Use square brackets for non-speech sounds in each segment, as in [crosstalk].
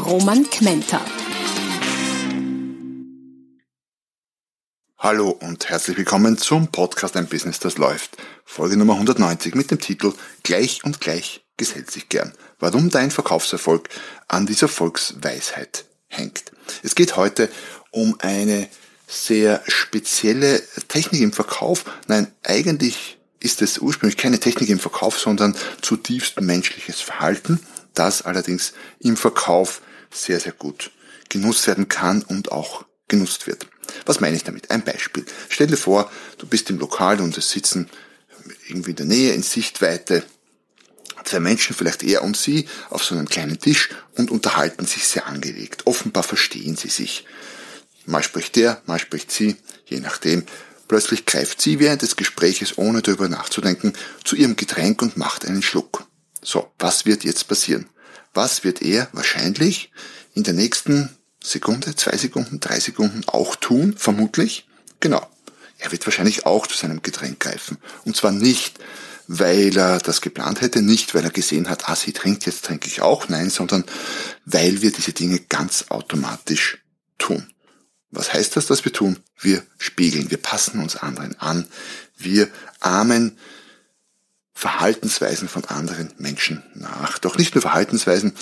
Roman Kmenter. Hallo und herzlich willkommen zum Podcast Ein Business, das läuft. Folge Nummer 190 mit dem Titel Gleich und gleich gesellt sich gern. Warum dein Verkaufserfolg an dieser Volksweisheit hängt. Es geht heute um eine sehr spezielle Technik im Verkauf. Nein, eigentlich ist es ursprünglich keine Technik im Verkauf, sondern zutiefst menschliches Verhalten, das allerdings im Verkauf sehr, sehr gut genutzt werden kann und auch genutzt wird. Was meine ich damit? Ein Beispiel. Stell dir vor, du bist im Lokal und es sitzen irgendwie in der Nähe, in Sichtweite, zwei Menschen, vielleicht er und sie, auf so einem kleinen Tisch und unterhalten sich sehr angeregt. Offenbar verstehen sie sich. Mal spricht der, mal spricht sie, je nachdem. Plötzlich greift sie während des Gespräches, ohne darüber nachzudenken, zu ihrem Getränk und macht einen Schluck. So, was wird jetzt passieren? Was wird er wahrscheinlich in der nächsten Sekunde, zwei Sekunden, drei Sekunden auch tun, vermutlich. Genau. Er wird wahrscheinlich auch zu seinem Getränk greifen. Und zwar nicht, weil er das geplant hätte, nicht weil er gesehen hat, ah, sie trinkt, jetzt trinke ich auch, nein, sondern weil wir diese Dinge ganz automatisch tun. Was heißt das, dass wir tun? Wir spiegeln, wir passen uns anderen an, wir ahmen Verhaltensweisen von anderen Menschen nach. Doch nicht nur Verhaltensweisen,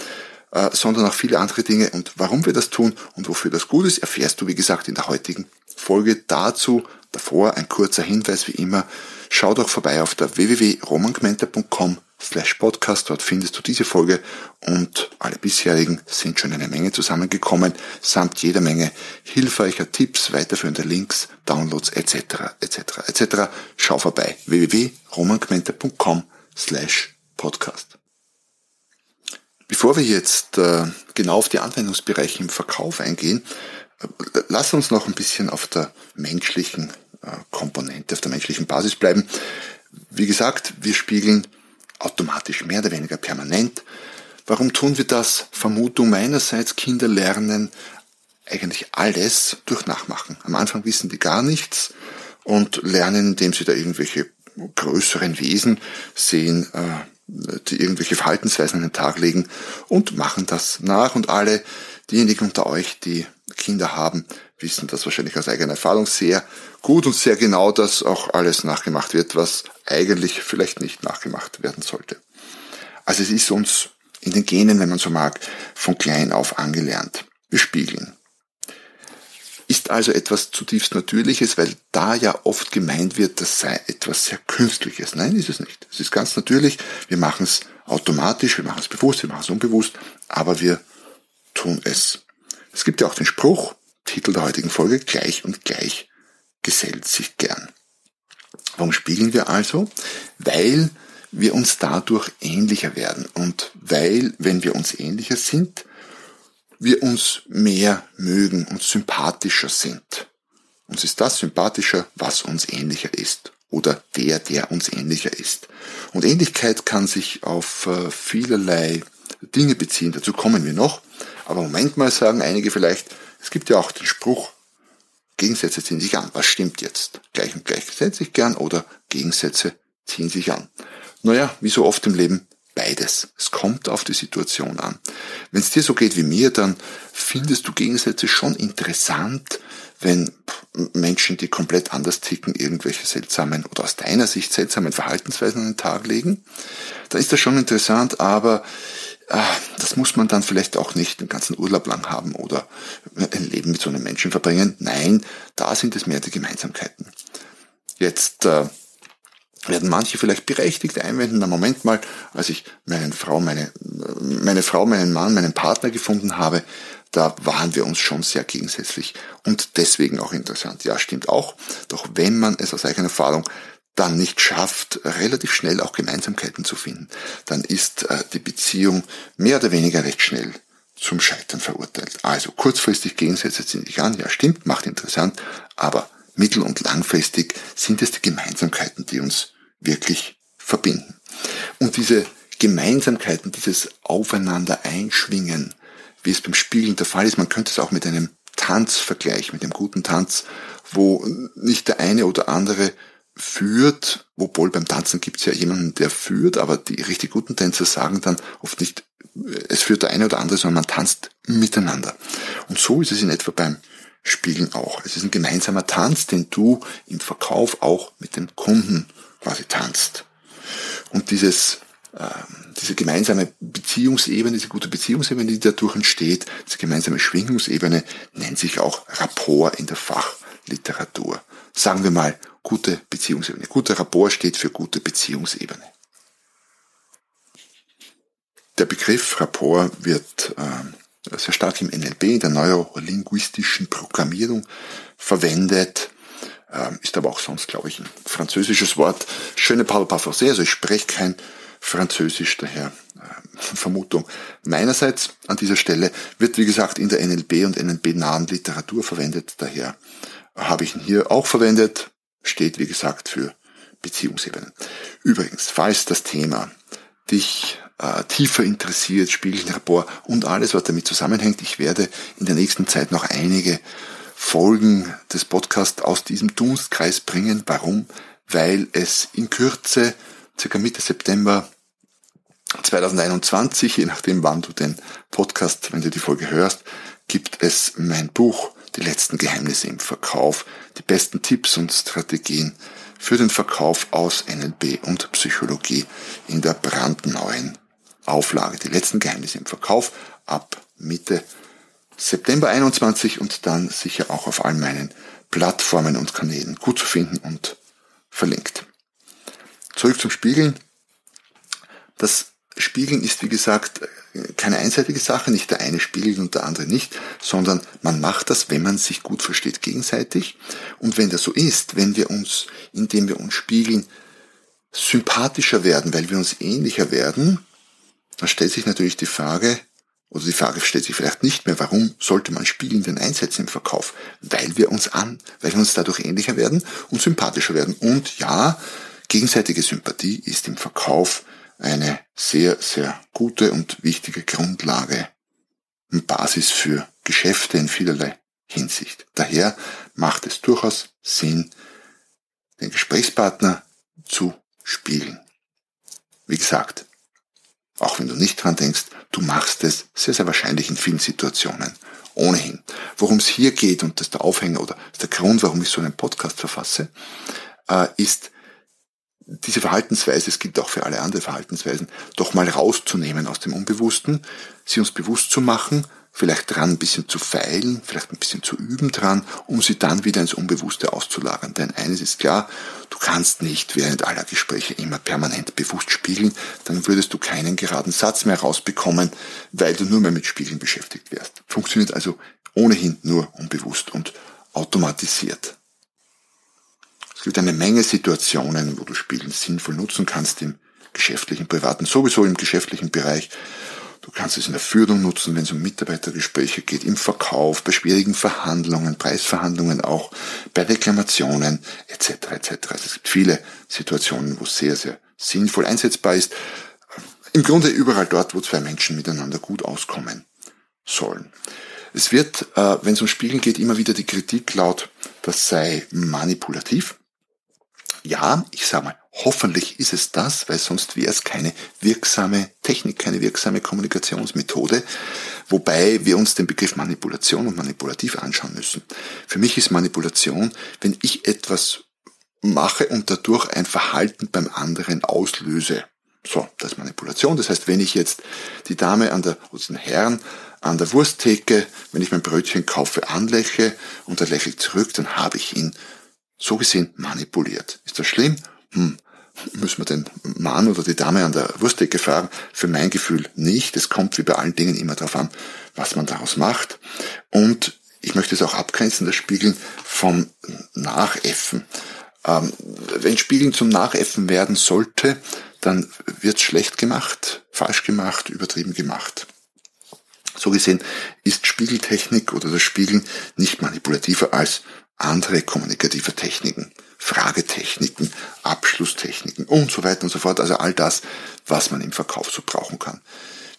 äh, sondern auch viele andere Dinge. Und warum wir das tun und wofür das gut ist, erfährst du, wie gesagt, in der heutigen Folge. Dazu davor ein kurzer Hinweis wie immer. Schau doch vorbei auf der www.romangmenta.com slash podcast. Dort findest du diese Folge und alle bisherigen sind schon eine Menge zusammengekommen, samt jeder Menge hilfreicher Tipps, weiterführender Links, Downloads etc. etc. etc. Schau vorbei www.romangmenta.com slash podcast. Bevor wir jetzt äh, genau auf die Anwendungsbereiche im Verkauf eingehen, äh, lass uns noch ein bisschen auf der menschlichen äh, Komponente, auf der menschlichen Basis bleiben. Wie gesagt, wir spiegeln automatisch mehr oder weniger permanent. Warum tun wir das? Vermutung meinerseits, Kinder lernen eigentlich alles durch Nachmachen. Am Anfang wissen die gar nichts und lernen, indem sie da irgendwelche größeren Wesen sehen, äh, die irgendwelche Verhaltensweisen an den Tag legen und machen das nach. Und alle diejenigen unter euch, die Kinder haben, wissen das wahrscheinlich aus eigener Erfahrung sehr gut und sehr genau, dass auch alles nachgemacht wird, was eigentlich vielleicht nicht nachgemacht werden sollte. Also es ist uns in den Genen, wenn man so mag, von klein auf angelernt. Wir spiegeln ist also etwas zutiefst Natürliches, weil da ja oft gemeint wird, das sei etwas sehr Künstliches. Nein, ist es nicht. Es ist ganz natürlich. Wir machen es automatisch, wir machen es bewusst, wir machen es unbewusst, aber wir tun es. Es gibt ja auch den Spruch, Titel der heutigen Folge, gleich und gleich gesellt sich gern. Warum spiegeln wir also? Weil wir uns dadurch ähnlicher werden und weil, wenn wir uns ähnlicher sind, wir uns mehr mögen und sympathischer sind. Uns ist das sympathischer, was uns ähnlicher ist oder der, der uns ähnlicher ist. Und Ähnlichkeit kann sich auf äh, vielerlei Dinge beziehen, dazu kommen wir noch. Aber Moment mal sagen einige vielleicht, es gibt ja auch den Spruch, Gegensätze ziehen sich an. Was stimmt jetzt? Gleich und gleich gesetzt sich gern oder Gegensätze ziehen sich an. Naja, wie so oft im Leben, beides. Es kommt auf die Situation an. Wenn es dir so geht wie mir, dann findest du Gegensätze schon interessant, wenn Menschen, die komplett anders ticken, irgendwelche seltsamen oder aus deiner Sicht seltsamen Verhaltensweisen an den Tag legen. Dann ist das schon interessant, aber äh, das muss man dann vielleicht auch nicht den ganzen Urlaub lang haben oder ein Leben mit so einem Menschen verbringen. Nein, da sind es mehr die Gemeinsamkeiten. Jetzt äh, werden manche vielleicht berechtigt einwenden, na Moment mal, als ich meine Frau, meine, meine Frau, meinen Mann, meinen Partner gefunden habe, da waren wir uns schon sehr gegensätzlich und deswegen auch interessant. Ja, stimmt auch. Doch wenn man es aus eigener Erfahrung dann nicht schafft, relativ schnell auch Gemeinsamkeiten zu finden, dann ist äh, die Beziehung mehr oder weniger recht schnell zum Scheitern verurteilt. Also kurzfristig Gegensätze ziehen sich an, ja stimmt, macht interessant, aber mittel- und langfristig sind es die Gemeinsamkeiten, die uns wirklich verbinden. Und diese Gemeinsamkeiten, dieses Aufeinander einschwingen, wie es beim Spielen der Fall ist, man könnte es auch mit einem Tanz vergleichen, mit einem guten Tanz, wo nicht der eine oder andere führt, obwohl beim Tanzen gibt es ja jemanden, der führt, aber die richtig guten Tänzer sagen dann oft nicht, es führt der eine oder andere, sondern man tanzt miteinander. Und so ist es in etwa beim Spielen auch. Es ist ein gemeinsamer Tanz, den du im Verkauf auch mit dem Kunden quasi tanzt. Und dieses, äh, diese gemeinsame Beziehungsebene, diese gute Beziehungsebene, die dadurch entsteht, diese gemeinsame Schwingungsebene nennt sich auch Rapport in der Fachliteratur. Sagen wir mal, gute Beziehungsebene. Guter Rapport steht für gute Beziehungsebene. Der Begriff Rapport wird äh, sehr stark im NLP, in der neurolinguistischen Programmierung verwendet, äh, ist aber auch sonst, glaube ich, ein französisches Wort. Schöne parle pas français, also ich spreche kein Französisch, daher äh, [laughs] Vermutung meinerseits an dieser Stelle, wird wie gesagt in der NLP und NLP-nahen Literatur verwendet, daher habe ich ihn hier auch verwendet, steht wie gesagt für Beziehungsebenen. Übrigens, falls das Thema dich äh, tiefer interessiert, Spiegelreport und alles, was damit zusammenhängt. Ich werde in der nächsten Zeit noch einige Folgen des Podcasts aus diesem Dunstkreis bringen. Warum? Weil es in Kürze, circa Mitte September 2021, je nachdem wann du den Podcast, wenn du die Folge hörst, gibt es mein Buch Die letzten Geheimnisse im Verkauf, die besten Tipps und Strategien für den Verkauf aus NLP und Psychologie in der brandneuen Auflage. Die letzten Geheimnisse im Verkauf ab Mitte September 21 und dann sicher auch auf allen meinen Plattformen und Kanälen gut zu finden und verlinkt. Zurück zum Spiegeln. Das Spiegeln ist, wie gesagt, keine einseitige Sache, nicht der eine spiegelt und der andere nicht, sondern man macht das, wenn man sich gut versteht gegenseitig. Und wenn das so ist, wenn wir uns, indem wir uns spiegeln, sympathischer werden, weil wir uns ähnlicher werden, dann stellt sich natürlich die Frage, oder die Frage stellt sich vielleicht nicht mehr, warum sollte man Spiegeln denn einsetzen im Verkauf? Weil wir uns an, weil wir uns dadurch ähnlicher werden und sympathischer werden. Und ja, gegenseitige Sympathie ist im Verkauf eine sehr, sehr gute und wichtige Grundlage und Basis für Geschäfte in vielerlei Hinsicht. Daher macht es durchaus Sinn, den Gesprächspartner zu spiegeln. Wie gesagt, auch wenn du nicht dran denkst, du machst es sehr, sehr wahrscheinlich in vielen Situationen. Ohnehin. Worum es hier geht, und das ist der Aufhänger oder der Grund, warum ich so einen Podcast verfasse, äh, ist diese Verhaltensweise, es gilt auch für alle andere Verhaltensweisen, doch mal rauszunehmen aus dem Unbewussten, sie uns bewusst zu machen vielleicht dran ein bisschen zu feilen, vielleicht ein bisschen zu üben dran, um sie dann wieder ins Unbewusste auszulagern. Denn eines ist klar, du kannst nicht während aller Gespräche immer permanent bewusst spiegeln, dann würdest du keinen geraden Satz mehr rausbekommen, weil du nur mehr mit Spiegeln beschäftigt wärst. Funktioniert also ohnehin nur unbewusst und automatisiert. Es gibt eine Menge Situationen, wo du Spiegeln sinnvoll nutzen kannst im geschäftlichen, privaten, sowieso im geschäftlichen Bereich. Du kannst es in der Führung nutzen, wenn es um Mitarbeitergespräche geht, im Verkauf, bei schwierigen Verhandlungen, Preisverhandlungen auch, bei Reklamationen etc. etc. Also es gibt viele Situationen, wo es sehr, sehr sinnvoll einsetzbar ist. Im Grunde überall dort, wo zwei Menschen miteinander gut auskommen sollen. Es wird, äh, wenn es um Spiegeln geht, immer wieder die Kritik laut, das sei manipulativ. Ja, ich sage mal, hoffentlich ist es das, weil sonst wäre es keine wirksame Technik, keine wirksame Kommunikationsmethode, wobei wir uns den Begriff Manipulation und manipulativ anschauen müssen. Für mich ist Manipulation, wenn ich etwas mache und dadurch ein Verhalten beim anderen auslöse. So, das ist Manipulation. Das heißt, wenn ich jetzt die Dame an der, oder den Herrn an der Wursttheke, wenn ich mein Brötchen kaufe, anlächle und er lächelt zurück, dann habe ich ihn so gesehen manipuliert. Ist das schlimm? Hm, müssen wir den Mann oder die Dame an der Wurstdecke fragen. Für mein Gefühl nicht. Es kommt wie bei allen Dingen immer darauf an, was man daraus macht. Und ich möchte es auch abgrenzen, das Spiegeln vom Nachäffen. Ähm, wenn Spiegeln zum Nachäffen werden sollte, dann wird schlecht gemacht, falsch gemacht, übertrieben gemacht. So gesehen ist Spiegeltechnik oder das Spiegeln nicht manipulativer als andere kommunikative Techniken, Fragetechniken, Abschlusstechniken und so weiter und so fort. Also all das, was man im Verkauf so brauchen kann.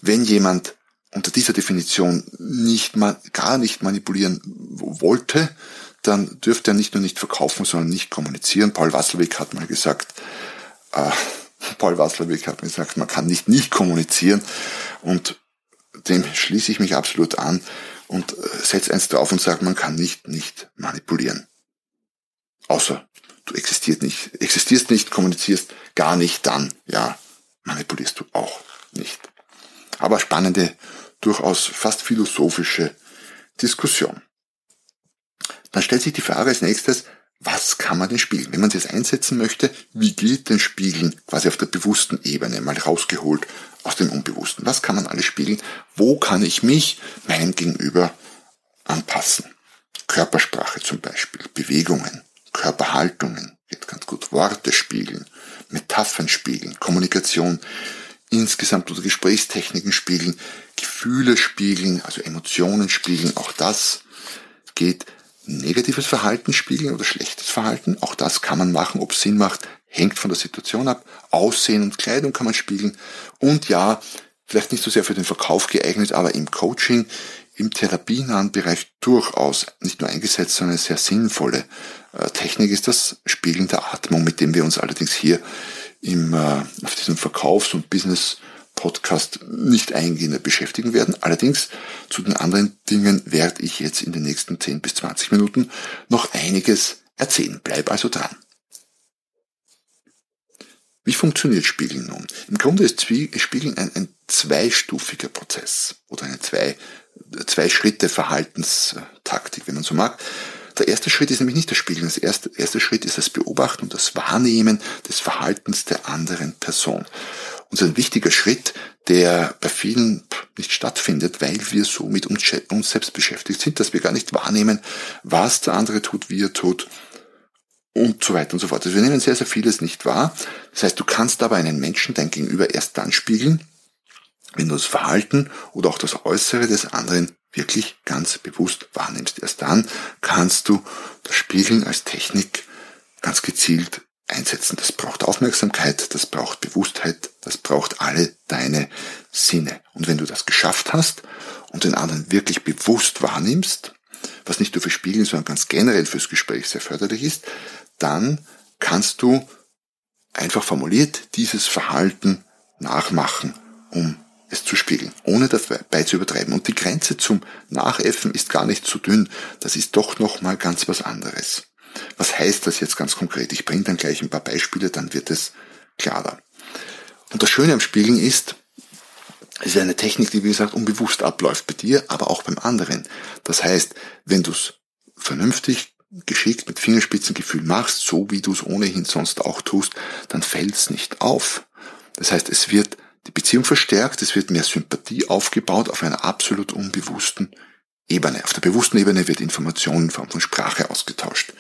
Wenn jemand unter dieser Definition nicht gar nicht manipulieren wollte, dann dürfte er nicht nur nicht verkaufen, sondern nicht kommunizieren. Paul Wasselweg hat mal gesagt, äh, [laughs] Paul Wasselweg hat gesagt, man kann nicht nicht kommunizieren und dem schließe ich mich absolut an und äh, setze eins drauf und sage, man kann nicht nicht manipulieren. Außer du existierst nicht, existierst nicht, kommunizierst gar nicht, dann ja, manipulierst du auch nicht. Aber spannende, durchaus fast philosophische Diskussion. Dann stellt sich die Frage als nächstes, was kann man denn spiegeln? Wenn man es jetzt einsetzen möchte, wie geht denn Spiegeln quasi auf der bewussten Ebene mal rausgeholt aus dem Unbewussten? Was kann man alles spiegeln? Wo kann ich mich meinem Gegenüber anpassen? Körpersprache zum Beispiel, Bewegungen, Körperhaltungen, geht ganz gut, Worte spiegeln, Metaphern spiegeln, Kommunikation insgesamt oder Gesprächstechniken spiegeln, Gefühle spiegeln, also Emotionen spiegeln, auch das geht negatives Verhalten spiegeln oder schlechtes Verhalten. Auch das kann man machen, ob es Sinn macht, hängt von der Situation ab. Aussehen und Kleidung kann man spiegeln. Und ja, vielleicht nicht so sehr für den Verkauf geeignet, aber im Coaching, im therapienahen Bereich durchaus nicht nur eingesetzt, sondern eine sehr sinnvolle äh, Technik ist das Spiegeln der Atmung, mit dem wir uns allerdings hier im, äh, auf diesem Verkaufs- und Business Podcast nicht eingehender beschäftigen werden. Allerdings zu den anderen Dingen werde ich jetzt in den nächsten 10 bis 20 Minuten noch einiges erzählen. Bleib also dran. Wie funktioniert Spiegeln nun? Im Grunde ist Spiegeln ein, ein zweistufiger Prozess oder eine zwei, zwei Schritte Verhaltenstaktik, wenn man so mag. Der erste Schritt ist nämlich nicht das Spiegeln. Der erste, erste Schritt ist das Beobachten und das Wahrnehmen des Verhaltens der anderen Person. Und ein wichtiger Schritt, der bei vielen nicht stattfindet, weil wir so mit uns, uns selbst beschäftigt sind, dass wir gar nicht wahrnehmen, was der andere tut, wie er tut und so weiter und so fort. Also wir nehmen sehr, sehr vieles nicht wahr. Das heißt, du kannst aber einen Menschen, dein Gegenüber, erst dann spiegeln, wenn du das Verhalten oder auch das Äußere des anderen wirklich ganz bewusst wahrnimmst. Erst dann kannst du das Spiegeln als Technik ganz gezielt einsetzen. Das braucht Aufmerksamkeit, das braucht Bewusstheit, das braucht alle deine Sinne. Und wenn du das geschafft hast und den anderen wirklich bewusst wahrnimmst, was nicht nur für Spiegeln, sondern ganz generell fürs Gespräch sehr förderlich ist, dann kannst du einfach formuliert dieses Verhalten nachmachen, um es zu spiegeln, ohne dabei zu übertreiben. Und die Grenze zum Nachäffen ist gar nicht so dünn. Das ist doch noch mal ganz was anderes. Was heißt das jetzt ganz konkret? Ich bringe dann gleich ein paar Beispiele, dann wird es klarer. Und das Schöne am Spiegeln ist, es ist eine Technik, die wie gesagt unbewusst abläuft bei dir, aber auch beim anderen. Das heißt, wenn du es vernünftig, geschickt, mit Fingerspitzengefühl machst, so wie du es ohnehin sonst auch tust, dann fällt es nicht auf. Das heißt, es wird die Beziehung verstärkt, es wird mehr Sympathie aufgebaut auf einer absolut unbewussten Ebene. Auf der bewussten Ebene wird Information in Form von Sprache ausgetauscht.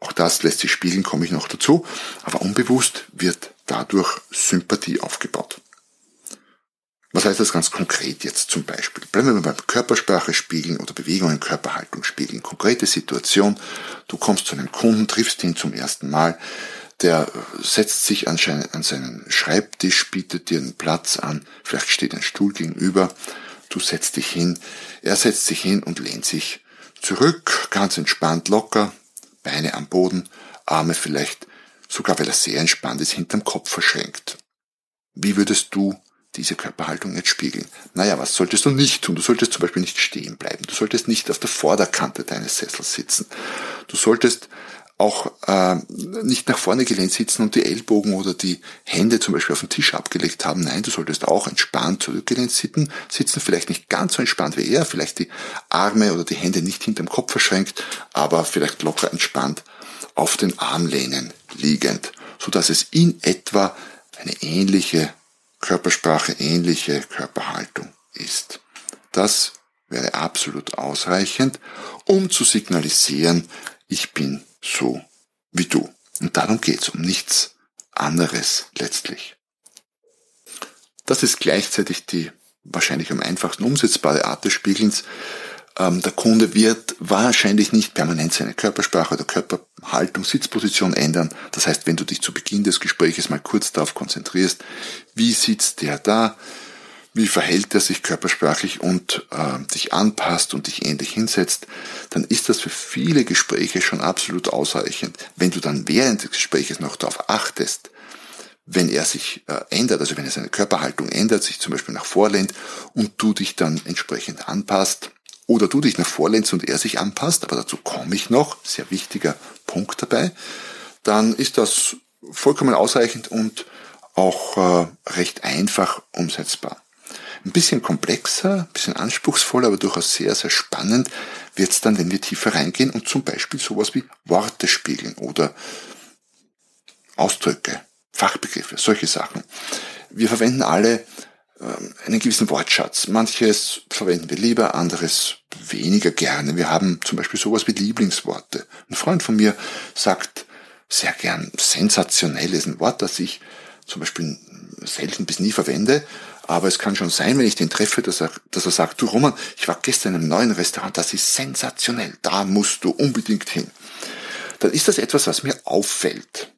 Auch das lässt sich spiegeln, komme ich noch dazu. Aber unbewusst wird dadurch Sympathie aufgebaut. Was heißt das ganz konkret jetzt zum Beispiel? Bleiben wir beim Körpersprache spiegeln oder Bewegungen, Körperhaltung spiegeln. Konkrete Situation, du kommst zu einem Kunden, triffst ihn zum ersten Mal, der setzt sich an seinen Schreibtisch, bietet dir einen Platz an, vielleicht steht ein Stuhl gegenüber, du setzt dich hin, er setzt sich hin und lehnt sich zurück, ganz entspannt, locker, Beine am Boden, Arme vielleicht, sogar weil er sehr entspannt ist, hinterm Kopf verschränkt. Wie würdest du diese Körperhaltung jetzt spiegeln? Naja, was solltest du nicht tun? Du solltest zum Beispiel nicht stehen bleiben. Du solltest nicht auf der Vorderkante deines Sessels sitzen. Du solltest auch äh, nicht nach vorne gelehnt sitzen und die Ellbogen oder die Hände zum Beispiel auf den Tisch abgelegt haben. Nein, du solltest auch entspannt zurückgelehnt sitzen, sitzen vielleicht nicht ganz so entspannt wie er, vielleicht die Arme oder die Hände nicht hinterm Kopf verschränkt, aber vielleicht locker entspannt auf den Armlehnen liegend, so dass es in etwa eine ähnliche Körpersprache, ähnliche Körperhaltung ist. Das wäre absolut ausreichend, um zu signalisieren, ich bin so wie du. Und darum geht's, um nichts anderes letztlich. Das ist gleichzeitig die wahrscheinlich am einfachsten umsetzbare Art des Spiegelns. Ähm, der Kunde wird wahrscheinlich nicht permanent seine Körpersprache oder Körperhaltung, Sitzposition ändern. Das heißt, wenn du dich zu Beginn des Gespräches mal kurz darauf konzentrierst, wie sitzt der da, wie verhält er sich körpersprachlich und äh, dich anpasst und dich ähnlich hinsetzt, dann ist das für viele Gespräche schon absolut ausreichend. Wenn du dann während des Gespräches noch darauf achtest, wenn er sich äh, ändert, also wenn er seine Körperhaltung ändert, sich zum Beispiel nach vorlehnt und du dich dann entsprechend anpasst, oder du dich nach vorlehnst und er sich anpasst, aber dazu komme ich noch, sehr wichtiger Punkt dabei, dann ist das vollkommen ausreichend und auch äh, recht einfach umsetzbar. Ein bisschen komplexer, ein bisschen anspruchsvoller, aber durchaus sehr, sehr spannend wird es dann, wenn wir tiefer reingehen und zum Beispiel sowas wie Worte spiegeln oder Ausdrücke, Fachbegriffe, solche Sachen. Wir verwenden alle ähm, einen gewissen Wortschatz. Manches verwenden wir lieber, anderes weniger gerne. Wir haben zum Beispiel sowas wie Lieblingsworte. Ein Freund von mir sagt sehr gern sensationell ist ein Wort, das ich zum Beispiel selten bis nie verwende, aber es kann schon sein, wenn ich den treffe, dass er, dass er sagt, du Roman, ich war gestern einem neuen Restaurant, das ist sensationell, da musst du unbedingt hin. Dann ist das etwas, was mir auffällt.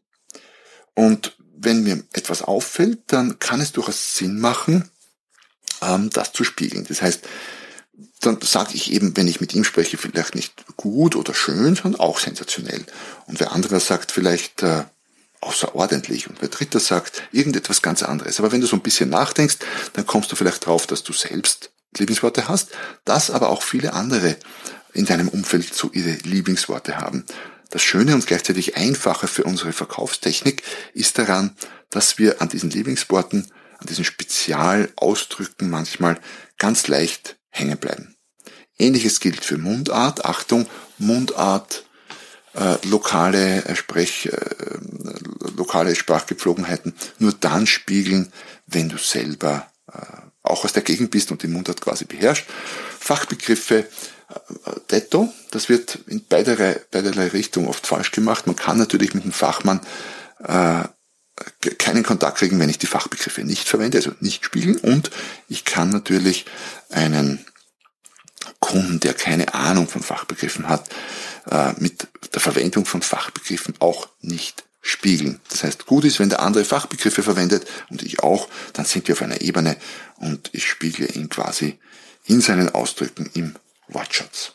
Und wenn mir etwas auffällt, dann kann es durchaus Sinn machen, ähm, das zu spiegeln. Das heißt, dann sage ich eben, wenn ich mit ihm spreche, vielleicht nicht gut oder schön, sondern auch sensationell. Und wer anderer sagt vielleicht äh, außerordentlich und wer dritter sagt irgendetwas ganz anderes. Aber wenn du so ein bisschen nachdenkst, dann kommst du vielleicht drauf, dass du selbst Lieblingsworte hast, dass aber auch viele andere in deinem Umfeld so ihre Lieblingsworte haben. Das Schöne und gleichzeitig Einfache für unsere Verkaufstechnik ist daran, dass wir an diesen Lieblingsworten, an diesen Spezialausdrücken manchmal ganz leicht hängen bleiben. Ähnliches gilt für Mundart. Achtung, Mundart, lokale äh, Sprech, äh, lokale Sprachgepflogenheiten nur dann spiegeln, wenn du selber äh, auch aus der Gegend bist und die Mundart quasi beherrscht. Fachbegriffe, äh, Detto, das wird in beiderlei, beiderlei Richtung oft falsch gemacht. Man kann natürlich mit dem Fachmann äh, keinen Kontakt kriegen, wenn ich die Fachbegriffe nicht verwende, also nicht spiegeln. Und ich kann natürlich einen Kunden, der keine Ahnung von Fachbegriffen hat, äh, mit der Verwendung von Fachbegriffen auch nicht spiegeln. Das heißt, gut ist, wenn der andere Fachbegriffe verwendet und ich auch, dann sind wir auf einer Ebene und ich spiegle ihn quasi in seinen Ausdrücken im Wortschatz.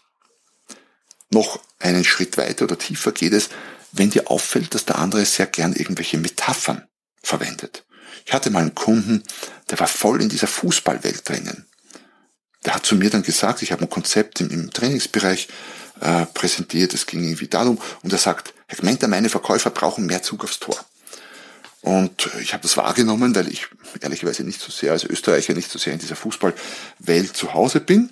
Noch einen Schritt weiter oder tiefer geht es, wenn dir auffällt, dass der andere sehr gern irgendwelche Metaphern verwendet. Ich hatte mal einen Kunden, der war voll in dieser Fußballwelt drinnen. Der hat zu mir dann gesagt, ich habe ein Konzept im, im Trainingsbereich äh, präsentiert, es ging irgendwie darum, und er sagt, Herr Gmenter, meine Verkäufer brauchen mehr Zug aufs Tor. Und ich habe das wahrgenommen, weil ich ehrlicherweise nicht so sehr als Österreicher nicht so sehr in dieser Fußballwelt zu Hause bin.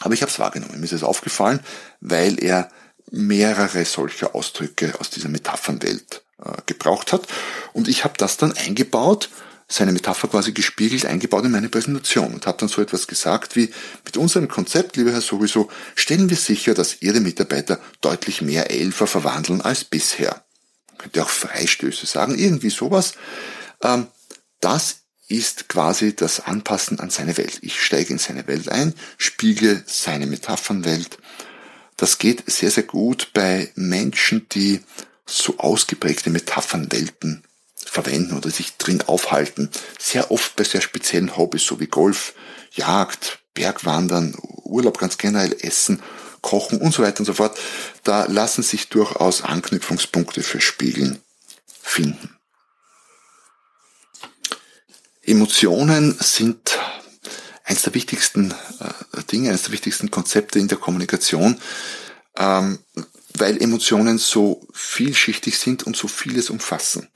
Aber ich habe es wahrgenommen. Mir ist es aufgefallen, weil er mehrere solcher Ausdrücke aus dieser Metaphernwelt äh, gebraucht hat. Und ich habe das dann eingebaut, seine Metapher quasi gespiegelt, eingebaut in meine Präsentation und habe dann so etwas gesagt wie, mit unserem Konzept, lieber Herr sowieso, stellen wir sicher, dass Ihre Mitarbeiter deutlich mehr Elfer verwandeln als bisher. Könnt ihr auch Freistöße sagen, irgendwie sowas. Ähm, das ist quasi das Anpassen an seine Welt. Ich steige in seine Welt ein, spiegele seine Metaphernwelt das geht sehr, sehr gut bei Menschen, die so ausgeprägte Metaphernwelten verwenden oder sich drin aufhalten. Sehr oft bei sehr speziellen Hobbys, so wie Golf, Jagd, Bergwandern, Urlaub ganz generell, Essen, Kochen und so weiter und so fort. Da lassen sich durchaus Anknüpfungspunkte für Spiegeln finden. Emotionen sind eines der wichtigsten äh, Dinge, eines der wichtigsten Konzepte in der Kommunikation, ähm, weil Emotionen so vielschichtig sind und so vieles umfassen.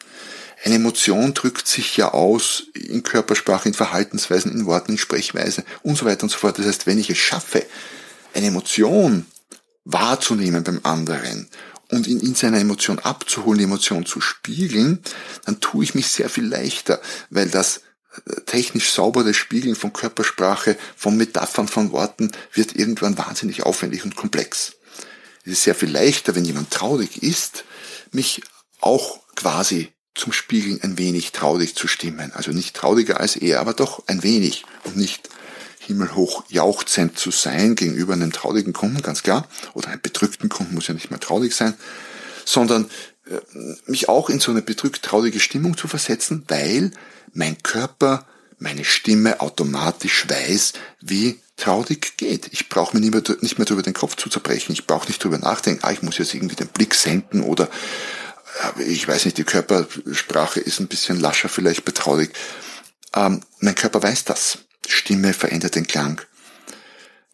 Eine Emotion drückt sich ja aus in Körpersprache, in Verhaltensweisen, in Worten, in Sprechweise und so weiter und so fort. Das heißt, wenn ich es schaffe, eine Emotion wahrzunehmen beim anderen und ihn in seiner Emotion abzuholen, die Emotion zu spiegeln, dann tue ich mich sehr viel leichter, weil das technisch saubere Spiegeln von Körpersprache, von Metaphern, von Worten wird irgendwann wahnsinnig aufwendig und komplex. Es ist sehr viel leichter, wenn jemand traurig ist, mich auch quasi zum Spiegeln ein wenig traurig zu stimmen. Also nicht trauriger als er, aber doch ein wenig und nicht himmelhoch jauchzend zu sein gegenüber einem traurigen Kunden, ganz klar, oder einem bedrückten Kunden muss ja nicht mehr traurig sein, sondern äh, mich auch in so eine bedrückt traurige Stimmung zu versetzen, weil mein Körper, meine Stimme automatisch weiß, wie traurig geht. Ich brauche mir nicht mehr, nicht mehr darüber den Kopf zu zerbrechen. Ich brauche nicht darüber nachdenken, ah, ich muss jetzt irgendwie den Blick senken oder ich weiß nicht, die Körpersprache ist ein bisschen lascher vielleicht betraurig. Ähm, mein Körper weiß das. Stimme verändert den Klang.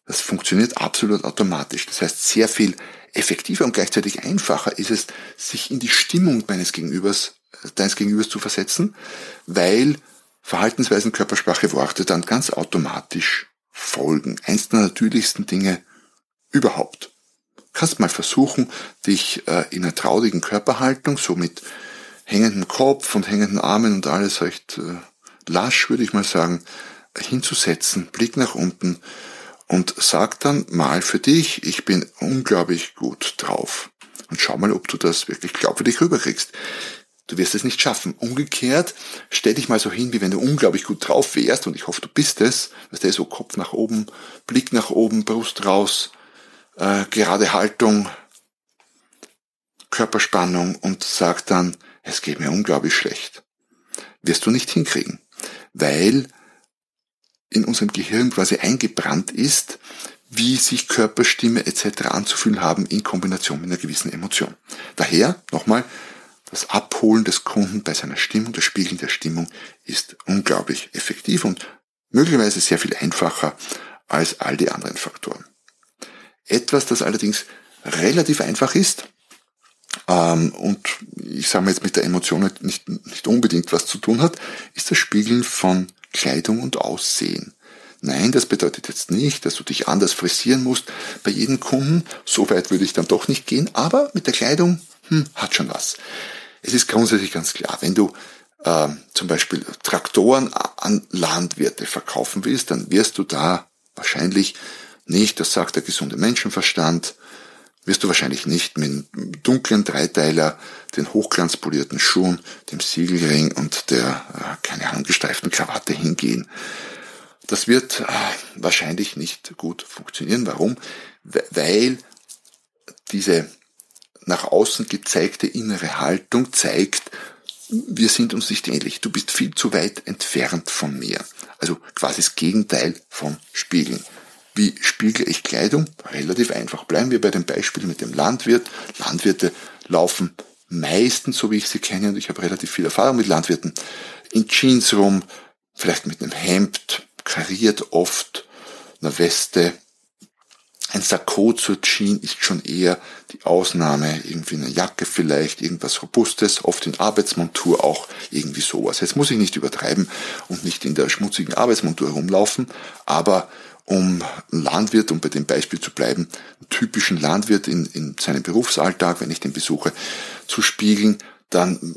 Das funktioniert absolut automatisch. Das heißt, sehr viel effektiver und gleichzeitig einfacher ist es, sich in die Stimmung meines Gegenübers, deines Gegenübers zu versetzen, weil Verhaltensweisen, Körpersprache, Worte dann ganz automatisch folgen. Eins der natürlichsten Dinge überhaupt. Kannst mal versuchen, dich äh, in einer traurigen Körperhaltung, so mit hängendem Kopf und hängenden Armen und alles recht äh, lasch, würde ich mal sagen, hinzusetzen, Blick nach unten und sag dann mal für dich, ich bin unglaublich gut drauf. Und schau mal, ob du das wirklich glaubwürdig rüberkriegst. Du wirst es nicht schaffen. Umgekehrt, stell dich mal so hin, wie wenn du unglaublich gut drauf wärst, und ich hoffe, du bist es, weißt du, so Kopf nach oben, Blick nach oben, Brust raus, äh, gerade Haltung, Körperspannung und sag dann, es geht mir unglaublich schlecht. Wirst du nicht hinkriegen, weil in unserem Gehirn quasi eingebrannt ist, wie sich Körperstimme etc. anzufühlen haben in Kombination mit einer gewissen Emotion. Daher, nochmal, das Abholen des Kunden bei seiner Stimmung, das Spiegeln der Stimmung ist unglaublich effektiv und möglicherweise sehr viel einfacher als all die anderen Faktoren. Etwas, das allerdings relativ einfach ist ähm, und ich sage mal jetzt mit der Emotion nicht, nicht unbedingt was zu tun hat, ist das Spiegeln von Kleidung und Aussehen. Nein, das bedeutet jetzt nicht, dass du dich anders frisieren musst bei jedem Kunden. So weit würde ich dann doch nicht gehen. Aber mit der Kleidung hm, hat schon was. Es ist grundsätzlich ganz klar, wenn du äh, zum Beispiel Traktoren an Landwirte verkaufen willst, dann wirst du da wahrscheinlich nicht, das sagt der gesunde Menschenverstand, wirst du wahrscheinlich nicht mit einem dunklen Dreiteiler, den hochglanzpolierten Schuhen, dem Siegelring und der, äh, keine Ahnung, gestreiften Krawatte hingehen. Das wird äh, wahrscheinlich nicht gut funktionieren. Warum? Weil diese nach außen gezeigte innere Haltung zeigt, wir sind uns nicht ähnlich. Du bist viel zu weit entfernt von mir. Also quasi das Gegenteil vom Spiegeln. Wie spiegle ich Kleidung? Relativ einfach. Bleiben wir bei dem Beispiel mit dem Landwirt. Landwirte laufen meistens, so wie ich sie kenne, und ich habe relativ viel Erfahrung mit Landwirten, in Jeans rum, vielleicht mit einem Hemd, kariert oft, einer Weste. Ein Sakko zur Jeans ist schon eher die Ausnahme, irgendwie eine Jacke vielleicht, irgendwas Robustes, oft in Arbeitsmontur auch irgendwie sowas. Jetzt muss ich nicht übertreiben und nicht in der schmutzigen Arbeitsmontur rumlaufen, aber um Landwirt, um bei dem Beispiel zu bleiben, typischen Landwirt in, in seinem Berufsalltag, wenn ich den besuche, zu spiegeln, dann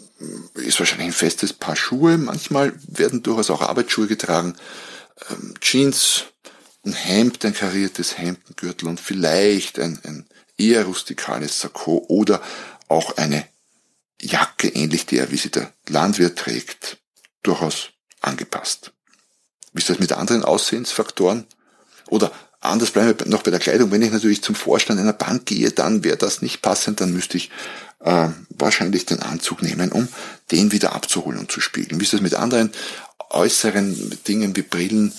ist wahrscheinlich ein festes Paar Schuhe. Manchmal werden durchaus auch Arbeitsschuhe getragen, ähm, Jeans, ein Hemd, ein kariertes Hemd, ein Gürtel und vielleicht ein, ein eher rustikales Sakko oder auch eine Jacke, ähnlich der, wie sie der Landwirt trägt, durchaus angepasst. Wie ist das mit anderen Aussehensfaktoren? Oder anders bleiben wir noch bei der Kleidung. Wenn ich natürlich zum Vorstand einer Bank gehe, dann wäre das nicht passend, dann müsste ich äh, wahrscheinlich den Anzug nehmen, um den wieder abzuholen und zu spiegeln. Wie ist das mit anderen äußeren Dingen wie Brillen,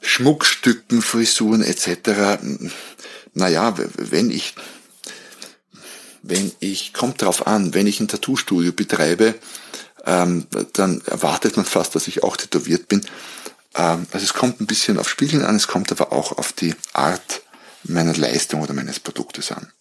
Schmuckstücken, Frisuren etc.? Naja, wenn ich, wenn ich, kommt drauf an, wenn ich ein Tattoo-Studio betreibe, ähm, dann erwartet man fast, dass ich auch tätowiert bin. Ähm, also es kommt ein bisschen auf Spiegeln an, es kommt aber auch auf die Art meiner Leistung oder meines Produktes an.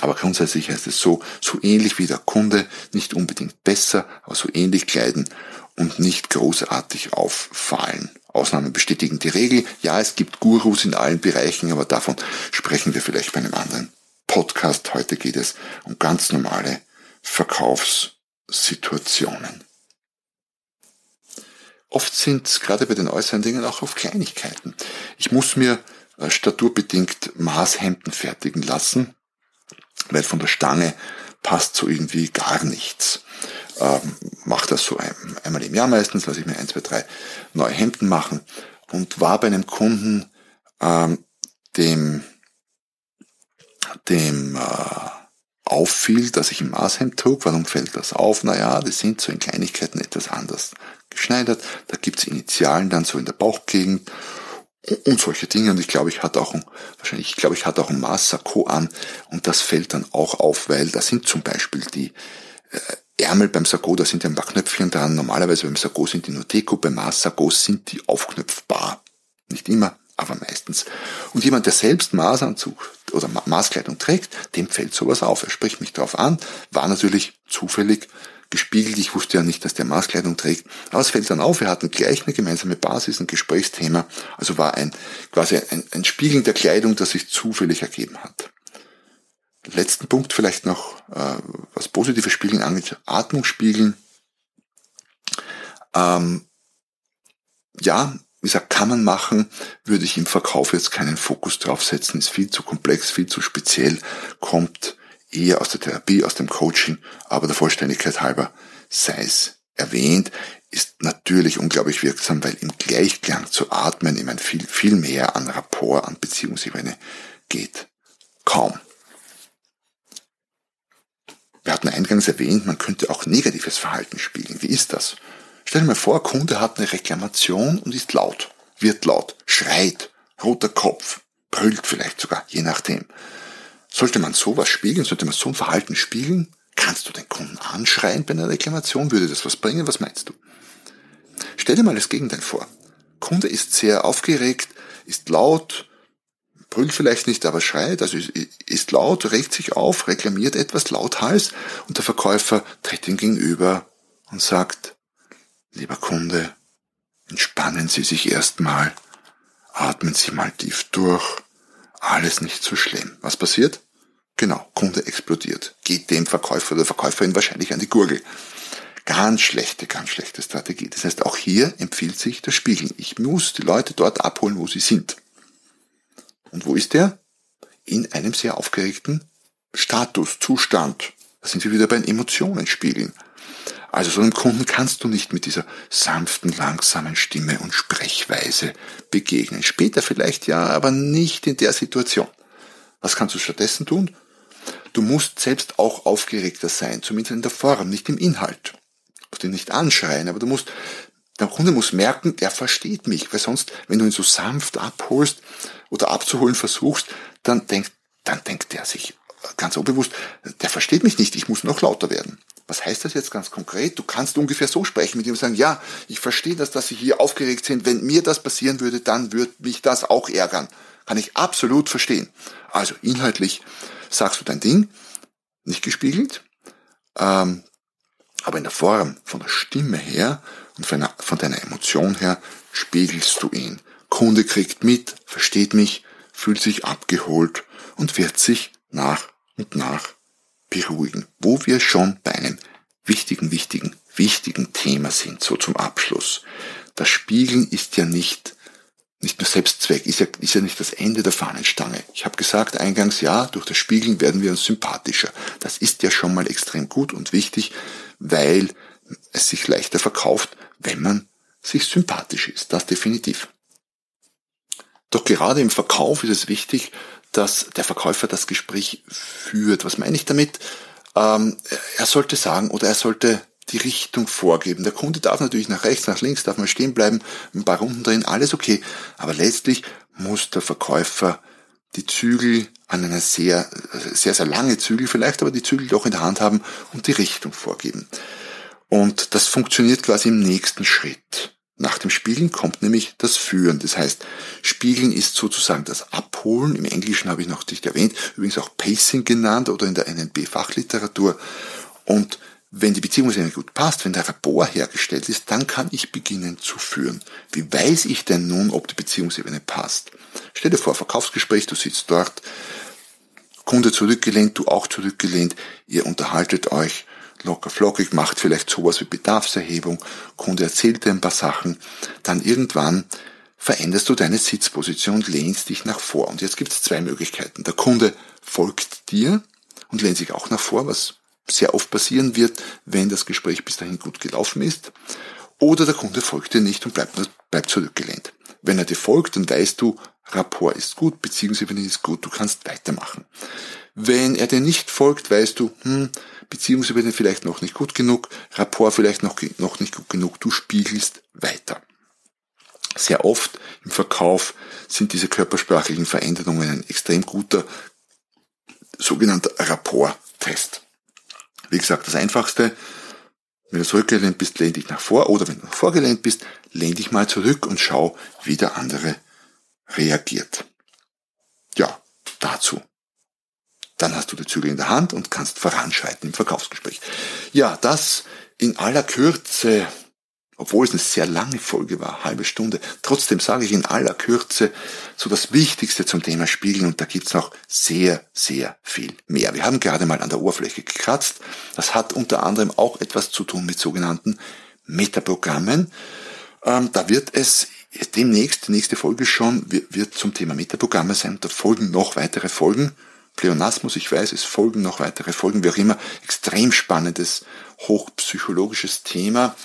Aber grundsätzlich heißt es so, so ähnlich wie der Kunde, nicht unbedingt besser, aber so ähnlich kleiden und nicht großartig auffallen. Ausnahmen bestätigen die Regel. Ja, es gibt Gurus in allen Bereichen, aber davon sprechen wir vielleicht bei einem anderen Podcast. Heute geht es um ganz normale Verkaufssituationen. Oft sind es gerade bei den äußeren Dingen auch auf Kleinigkeiten. Ich muss mir äh, staturbedingt Maßhemden fertigen lassen. weil von der Stange passt so irgendwie gar nichts. Ähm, mache das so ein, einmal im Jahr meistens, lasse ich mir ein, zwei, drei neue Hemden machen und war bei einem Kunden, ähm, dem, dem äh, auffiel, dass ich ein Maßhemd trug. Warum fällt das auf? Naja, die sind so in Kleinigkeiten etwas anders geschneidert. Da gibt's Initialen dann so in der Bauchgegend und solche Dinge. Und ich glaube, ich hatte auch ein, wahrscheinlich, ich glaube, ich hatte auch ein Maßsakko an. Und das fällt dann auch auf, weil da sind zum Beispiel die äh, Ärmel beim Sakko, da sind ja ein paar Knöpfchen dran. Normalerweise beim Sakko sind die nur Deko, beim Maßsakkos sind die aufknöpfbar. Nicht immer, aber meistens. Und jemand, der selbst Maßanzug oder Maßkleidung trägt, dem fällt sowas auf. Er spricht mich darauf an, war natürlich zufällig gespiegelt. Ich wusste ja nicht, dass der Maßkleidung trägt. Aber es fällt dann auf, wir hatten gleich eine gemeinsame Basis, ein Gesprächsthema. Also war ein, quasi ein, ein Spiegeln der Kleidung, das sich zufällig ergeben hat. Letzten Punkt vielleicht noch, äh, was positive Spiegeln angeht, Atmungsspiegeln. Ähm, ja, wie gesagt, kann man machen, würde ich im Verkauf jetzt keinen Fokus drauf setzen, ist viel zu komplex, viel zu speziell, kommt eher aus der Therapie, aus dem Coaching, aber der Vollständigkeit halber sei es erwähnt, ist natürlich unglaublich wirksam, weil im Gleichklang zu atmen immer viel, viel mehr an Rapport, an Beziehungsebene geht. Kaum. Wir hatten eingangs erwähnt, man könnte auch negatives Verhalten spiegeln. Wie ist das? Stell dir mal vor, Kunde hat eine Reklamation und ist laut, wird laut, schreit, roter Kopf, brüllt vielleicht sogar, je nachdem. Sollte man sowas spiegeln? Sollte man so ein Verhalten spiegeln? Kannst du den Kunden anschreien bei einer Reklamation? Würde das was bringen? Was meinst du? Stell dir mal das Gegenteil vor. Kunde ist sehr aufgeregt, ist laut, brüllt vielleicht nicht, aber schreit, also ist laut, regt sich auf, reklamiert etwas lauthals und der Verkäufer tritt ihm gegenüber und sagt, lieber Kunde, entspannen Sie sich erstmal, atmen Sie mal tief durch, alles nicht so schlimm. Was passiert? Genau, Kunde explodiert. Geht dem Verkäufer oder Verkäuferin wahrscheinlich an die Gurgel. Ganz schlechte, ganz schlechte Strategie. Das heißt, auch hier empfiehlt sich das Spiegeln. Ich muss die Leute dort abholen, wo sie sind. Und wo ist der? In einem sehr aufgeregten Status, Zustand. Da sind wir wieder bei Emotionen spiegeln. Also so einem Kunden kannst du nicht mit dieser sanften, langsamen Stimme und Sprechweise begegnen. Später vielleicht ja, aber nicht in der Situation. Was kannst du stattdessen tun? Du musst selbst auch aufgeregter sein, zumindest in der Form, nicht im Inhalt. Du musst ihn nicht anschreien, aber du musst, der Kunde muss merken, er versteht mich, weil sonst, wenn du ihn so sanft abholst oder abzuholen versuchst, dann denkt, dann denkt er sich ganz unbewusst, der versteht mich nicht, ich muss noch lauter werden. Was heißt das jetzt ganz konkret? Du kannst ungefähr so sprechen mit ihm und sagen, ja, ich verstehe das, dass Sie hier aufgeregt sind. Wenn mir das passieren würde, dann würde mich das auch ärgern. Kann ich absolut verstehen. Also inhaltlich sagst du dein Ding, nicht gespiegelt, ähm, aber in der Form, von der Stimme her und von, einer, von deiner Emotion her spiegelst du ihn. Kunde kriegt mit, versteht mich, fühlt sich abgeholt und wird sich nach und nach beruhigen, wo wir schon bei einem wichtigen, wichtigen, wichtigen Thema sind, so zum Abschluss. Das Spiegeln ist ja nicht, nicht nur Selbstzweck, ist ja, ist ja nicht das Ende der Fahnenstange. Ich habe gesagt eingangs, ja, durch das Spiegeln werden wir uns sympathischer. Das ist ja schon mal extrem gut und wichtig, weil es sich leichter verkauft, wenn man sich sympathisch ist. Das definitiv. Doch gerade im Verkauf ist es wichtig, dass der Verkäufer das Gespräch führt. Was meine ich damit? Ähm, er sollte sagen oder er sollte die Richtung vorgeben. Der Kunde darf natürlich nach rechts, nach links, darf mal stehen bleiben, ein paar Runden drehen, alles okay. Aber letztlich muss der Verkäufer die Zügel an einer sehr, sehr, sehr lange Zügel vielleicht, aber die Zügel doch in der Hand haben und die Richtung vorgeben. Und das funktioniert quasi im nächsten Schritt. Nach dem Spiegeln kommt nämlich das Führen. Das heißt, Spiegeln ist sozusagen das Abholen. Im Englischen habe ich noch nicht erwähnt, übrigens auch Pacing genannt oder in der NNB-Fachliteratur. Und wenn die Beziehung sehr gut passt, wenn der Rapport hergestellt ist, dann kann ich beginnen zu führen. Wie weiß ich denn nun, ob die Beziehungsebene passt? Stell dir vor, Verkaufsgespräch, du sitzt dort, Kunde zurückgelehnt, du auch zurückgelehnt, ihr unterhaltet euch locker flockig, macht vielleicht sowas wie Bedarfserhebung, Kunde erzählt dir ein paar Sachen, dann irgendwann veränderst du deine Sitzposition und lehnst dich nach vor. Und jetzt gibt es zwei Möglichkeiten. Der Kunde folgt dir und lehnt sich auch nach vor, was sehr oft passieren wird, wenn das Gespräch bis dahin gut gelaufen ist. Oder der Kunde folgt dir nicht und bleibt, bleibt zurückgelehnt. Wenn er dir folgt, dann weißt du, Rapport ist gut, Beziehungsebene ist gut, du kannst weitermachen. Wenn er dir nicht folgt, weißt du, hm, Beziehungsebene vielleicht noch nicht gut genug, Rapport vielleicht noch, noch nicht gut genug, du spiegelst weiter. Sehr oft im Verkauf sind diese körpersprachlichen Veränderungen ein extrem guter sogenannter Rapport-Test. Wie gesagt, das einfachste, wenn du zurückgelehnt bist, lehn dich nach vor oder wenn du nach vorgelehnt bist, lehn dich mal zurück und schau, wie der andere reagiert. Ja, dazu. Dann hast du die Zügel in der Hand und kannst voranschreiten im Verkaufsgespräch. Ja, das in aller Kürze obwohl es eine sehr lange Folge war, halbe Stunde. Trotzdem sage ich in aller Kürze so das Wichtigste zum Thema Spiegeln und da gibt's noch sehr, sehr viel mehr. Wir haben gerade mal an der Oberfläche gekratzt. Das hat unter anderem auch etwas zu tun mit sogenannten Metaprogrammen. Ähm, da wird es demnächst, die nächste Folge schon, wird zum Thema Metaprogramme sein. Da folgen noch weitere Folgen. Pleonasmus, ich weiß, es folgen noch weitere Folgen, wie auch immer. Extrem spannendes, hochpsychologisches Thema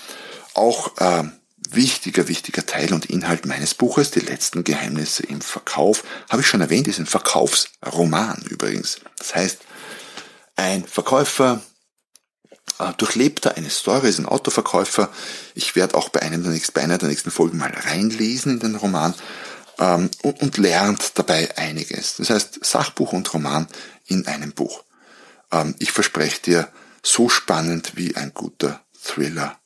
auch äh, wichtiger, wichtiger Teil und Inhalt meines Buches, die letzten Geheimnisse im Verkauf, habe ich schon erwähnt, ist ein Verkaufsroman übrigens. Das heißt, ein Verkäufer äh, durchlebt da eine Story, ist ein Autoverkäufer. Ich werde auch bei einem der nächsten, bei einer der nächsten Folgen mal reinlesen in den Roman ähm, und, und lernt dabei einiges. Das heißt, Sachbuch und Roman in einem Buch. Ähm, ich verspreche dir, so spannend wie ein guter Thriller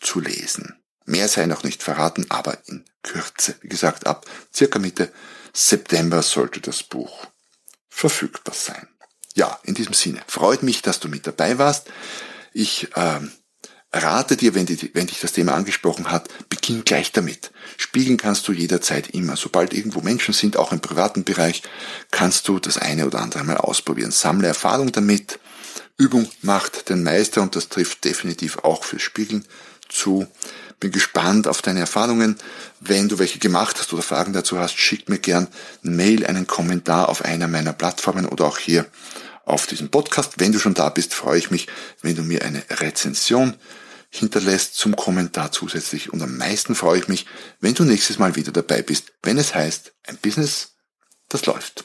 zu lesen. Mehr sei noch nicht verraten, aber in Kürze. Wie gesagt, ab circa Mitte September sollte das Buch verfügbar sein. Ja, in diesem Sinne, freut mich, dass du mit dabei warst. Ich ähm, rate dir, wenn, die, wenn dich das Thema angesprochen hat, beginn gleich damit. Spiegeln kannst du jederzeit immer. Sobald irgendwo Menschen sind, auch im privaten Bereich, kannst du das eine oder andere mal ausprobieren. Sammle Erfahrung damit. Übung macht den Meister und das trifft definitiv auch fürs Spiegeln zu. Bin gespannt auf deine Erfahrungen. Wenn du welche gemacht hast oder Fragen dazu hast, schick mir gern eine Mail, einen Kommentar auf einer meiner Plattformen oder auch hier auf diesem Podcast. Wenn du schon da bist, freue ich mich, wenn du mir eine Rezension hinterlässt zum Kommentar zusätzlich. Und am meisten freue ich mich, wenn du nächstes Mal wieder dabei bist, wenn es heißt, ein Business, das läuft.